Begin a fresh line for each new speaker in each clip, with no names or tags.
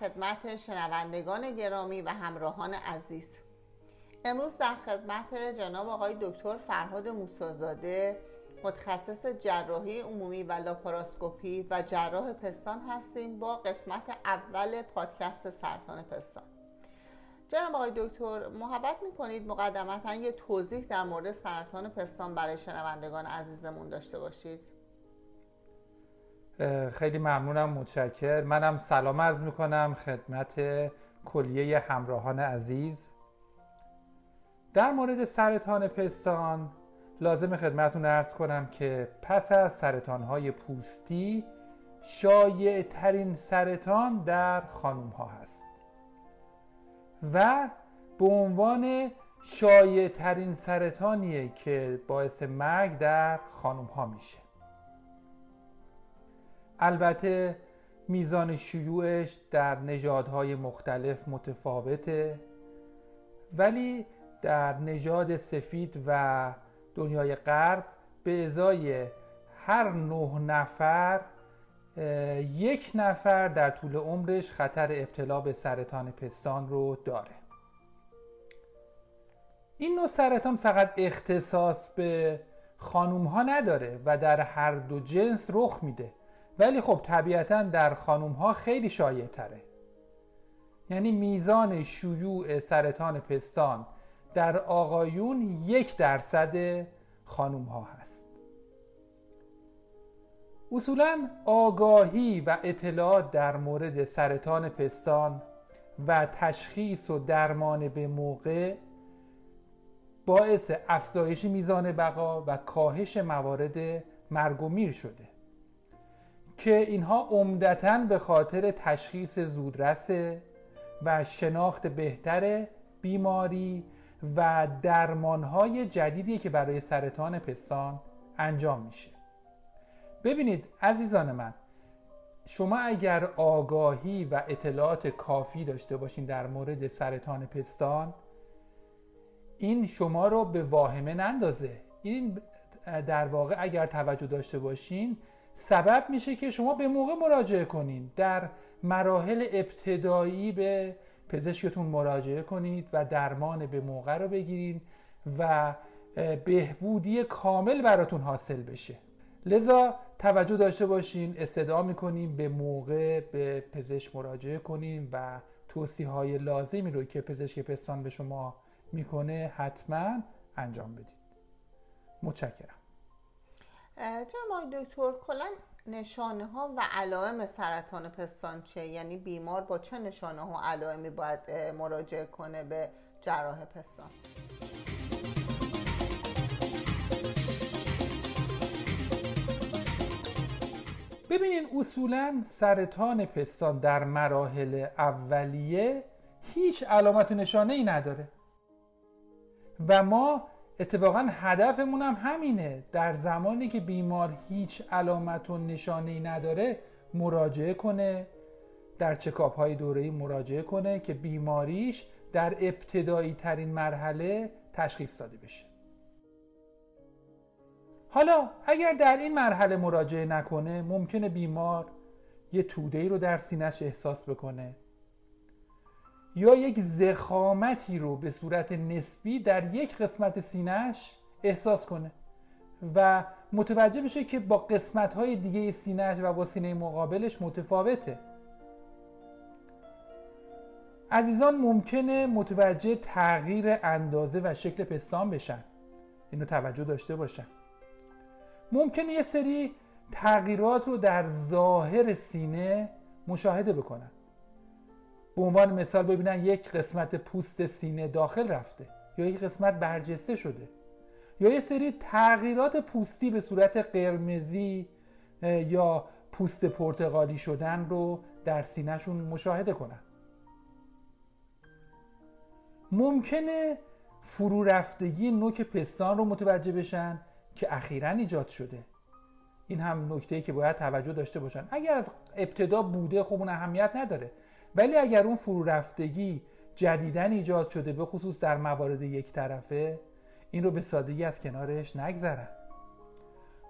خدمت شنوندگان گرامی و همراهان عزیز. امروز در خدمت جناب آقای دکتر فرهاد موسازاده متخصص جراحی عمومی و لاپاراسکوپی و جراح پستان هستیم با قسمت اول پادکست سرطان پستان. جناب آقای دکتر محبت می‌کنید مقدمتا یه توضیح در مورد سرطان پستان برای شنوندگان عزیزمون داشته باشید؟
خیلی ممنونم متشکر. منم سلام عرض می‌کنم خدمت کلیه همراهان عزیز. در مورد سرطان پستان لازم خدمتون ارز کنم که پس از سرطان های پوستی شایع ترین سرطان در خانوم ها هست و به عنوان شایع ترین سرطانیه که باعث مرگ در خانوم ها میشه. البته میزان شیوعش در نژادهای مختلف متفاوته ولی در نژاد سفید و دنیای غرب به ازای هر نه نفر یک نفر در طول عمرش خطر ابتلا به سرطان پستان رو داره. این نوع سرطان فقط اختصاص به خانوم ها نداره و در هر دو جنس رخ میده. ولی خب طبیعتا در خانوم ها خیلی شایع تره یعنی میزان شیوع سرطان پستان در آقایون یک درصد خانوم ها هست. اصولا آگاهی و اطلاعات در مورد سرطان پستان و تشخیص و درمان به موقع باعث افزایش میزان بقا و کاهش موارد مرگ و میر شده. که اینها عمدتا به خاطر تشخیص زودرسه و شناخت بهتر بیماری و درمانهای جدیدی که برای سرطان پستان انجام میشه. ببینید عزیزان من شما اگر آگاهی و اطلاعات کافی داشته باشین در مورد سرطان پستان این شما رو به واهمه نندازه. این در واقع اگر توجه داشته باشین سبب میشه که شما به موقع مراجعه کنید در مراحل ابتدایی به پزشکتون مراجعه کنید و درمان به موقع رو بگیرید و بهبودی کامل براتون حاصل بشه. لذا توجه داشته باشین استدعا می‌کنیم به موقع به پزشک مراجعه کنیم و توصیه های لازمی رو که پزشک پستان به شما می‌کنه حتما انجام بدید. متشکرم.
جناب دکتر کلا نشانه ها و علائم سرطان پستان چه یعنی بیمار با چه نشانه ها و علائمی باید مراجعه کنه به جراح پستان؟
ببینین اصولا سرطان پستان در مراحل اولیه هیچ علامت نشانه ای نداره. و ما اتفاقا هدفمون هم همینه. در زمانی که بیمار هیچ علامت و نشانه ای نداره مراجعه کنه. در چکاپ های دوره مراجعه کنه که بیماریش در ابتدایی ترین مرحله تشخیص داده بشه. حالا اگر در این مرحله مراجعه نکنه ممکنه بیمار یه توده ای رو در سینش احساس بکنه. یا یک زخامتی رو به صورت نسبی در یک قسمت سینهش احساس کنه و متوجه بشه که با قسمت های دیگه سینهش و با سینه مقابلش متفاوته. عزیزان ممکنه متوجه تغییر اندازه و شکل پستان بشن. اینو توجه داشته باشن. ممکنه یه سری تغییرات رو در ظاهر سینه مشاهده بکنن. به عنوان مثال ببینن یک قسمت پوست سینه داخل رفته یا یک قسمت برجسته شده یا یه سری تغییرات پوستی به صورت قرمزی یا پوست پرتغالی شدن رو در سینهشون مشاهده کنن. ممکنه فرو رفتگی نوک پستان رو متوجه بشن که اخیرا ایجاد شده. این هم نکته که باید توجه داشته باشن. اگر از ابتدا بوده خب اون اهمیت نداره. ولی اگر اون فرو رفتگی جدیدن ایجاد شده به خصوص در موارد یک طرفه این رو به سادگی از کنارش نگذرن.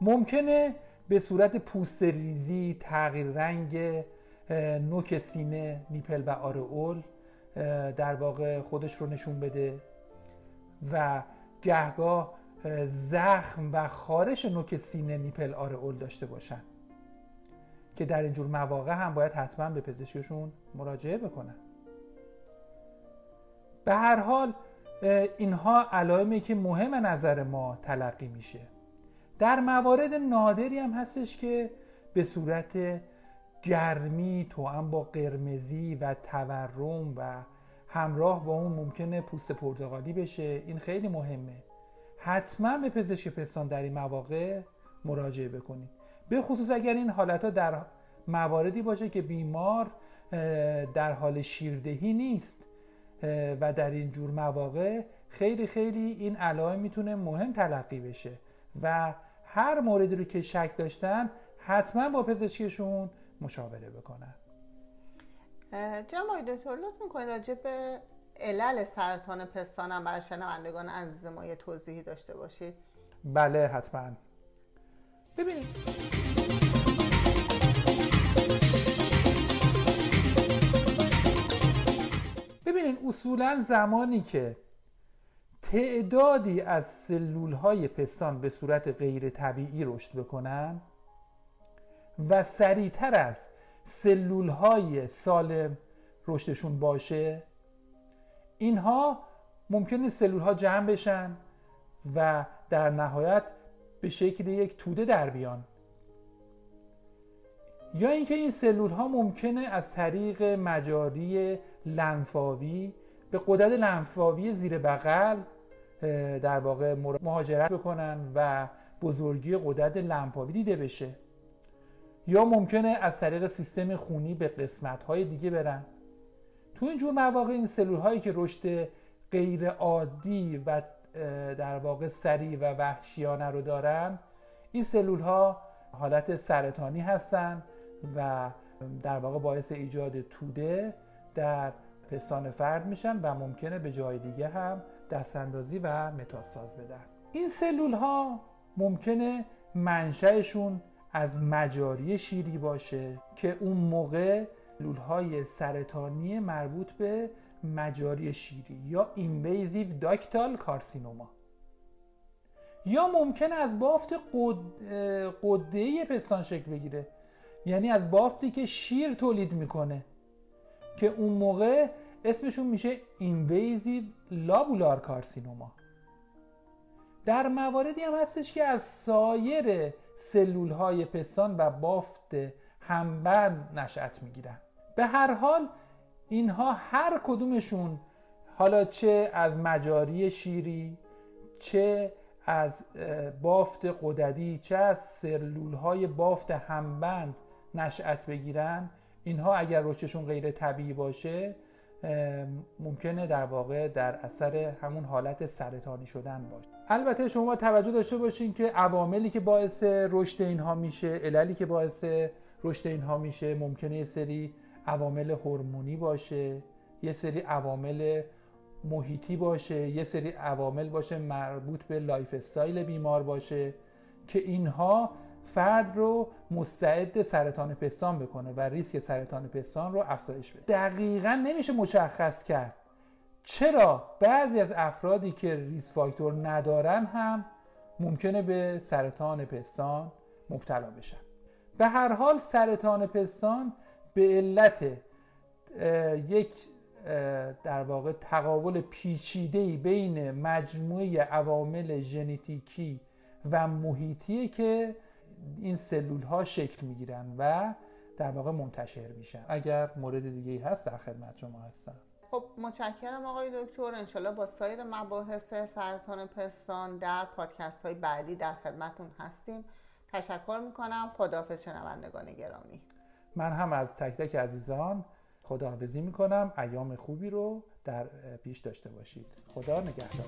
ممکنه به صورت پوست ریزی تغییر رنگ نوک سینه نیپل و آرئول در واقع خودش رو نشون بده و گهگاه زخم و خارش نوک سینه نیپل آرئول داشته باشن. که در اینجور مواقع هم باید حتما به پزشکشون مراجعه بکنن. به هر حال اینها علائمی که مهم نظر ما تلقی میشه. در موارد نادری هم هستش که به صورت گرمی توأم با قرمزی و تورم و همراه با اون ممکنه پوست پرتغالی بشه. این خیلی مهمه. حتما به پزشک پستان در این مواقع مراجعه بکنید. به خصوص اگر این حالت ها در مواردی باشه که بیمار در حال شیردهی نیست و در این جور مواقع خیلی خیلی این علائم می‌تونه مهم تلقی بشه. و هر موردی رو که شک داشتن حتما با پزشکشون مشاوره بکنن.
جناب دکتر لطف می‌کنید راجع به علل سرطان پستانم برای شنوندگان عزیز ما یه توضیحی داشته باشید؟
بله حتما. ببینید ببینید اصولا زمانی که تعدادی از سلول های پستان به صورت غیر طبیعی رشد بکنن و سریعتر از سلول های سالم رشدشون باشه اینها ممکنه سلول ها جمع بشن و در نهایت به شکل یک توده در بیان. یا اینکه این سلول ها ممکنه از طریق مجاری لنفاوی به قدرت لنفاوی زیر بغل در واقع مهاجرت بکنن و بزرگی قدرت لنفاوی دیده بشه. یا ممکنه از طریق سیستم خونی به قسمت های دیگه برن. تو این جور مواقع این سلول هایی که رشد غیر عادی و در واقع سریع و وحشیانه رو دارن. این سلول ها حالت سرطانی هستن و در واقع باعث ایجاد توده در پستان فرد میشن و ممکنه به جای دیگه هم دستاندازی و متاستاز بدن. این سلول ها ممکنه منشأشون از مجاری شیری باشه که اون موقع سلول های سرطانی مربوط به مجاری شیری یا اینویزیو داکتال کارسینوما. یا ممکنه از بافت قده پستان شکل بگیره. یعنی از بافتی که شیر تولید می‌کنه که اون موقع اسمشون میشه اینویزیو لابولار کارسینوما. در مواردی هم هستش که از سایر سلول های پستان و بافت همبند نشأت می‌گیرن. به هر حال اینها هر کدومشون حالا چه از مجاری شیری چه از بافت قددی چه از سلول های بافت همبند نشأت بگیرن. اینها اگر رشدشون غیر طبیعی باشه ممکنه در واقع در اثر همون حالت سرطانی شدن باشه. البته شما توجه داشته باشین که عواملی که باعث رشد اینها میشه عللی که باعث رشد اینها میشه ممکنه یه سری عوامل هورمونی باشه یه سری عوامل محیطی باشه یه سری عوامل باشه مربوط به lifestyle بیمار باشه که اینها فرد رو مستعد سرطان پستان بکنه و ریسک سرطان پستان رو افزایش بده. دقیقا نمیشه مشخص کرد. چرا بعضی از افرادی که risk factor ندارن هم ممکنه به سرطان پستان مبتلا بشن؟ به هر حال سرطان پستان به علت یک در واقع تقابل پیچیده‌ای بین مجموعه عوامل ژنتیکی و محیطی که این سلول ها شکل می‌گیرن و در واقع منتشر میشن. اگر مورد دیگه هست در خدمت شما هستم.
خب متشکرم آقای دکتر. انشالله با سایر مباحث سرطان پستان در پادکست های بعدی در خدمتون هستیم. تشکر می‌کنم. خداحافظ شنوندگان گرامی.
من هم از تک تک عزیزان خداحافظی می‌کنم. ایام خوبی رو در پیش داشته باشید. خدا نگهدار.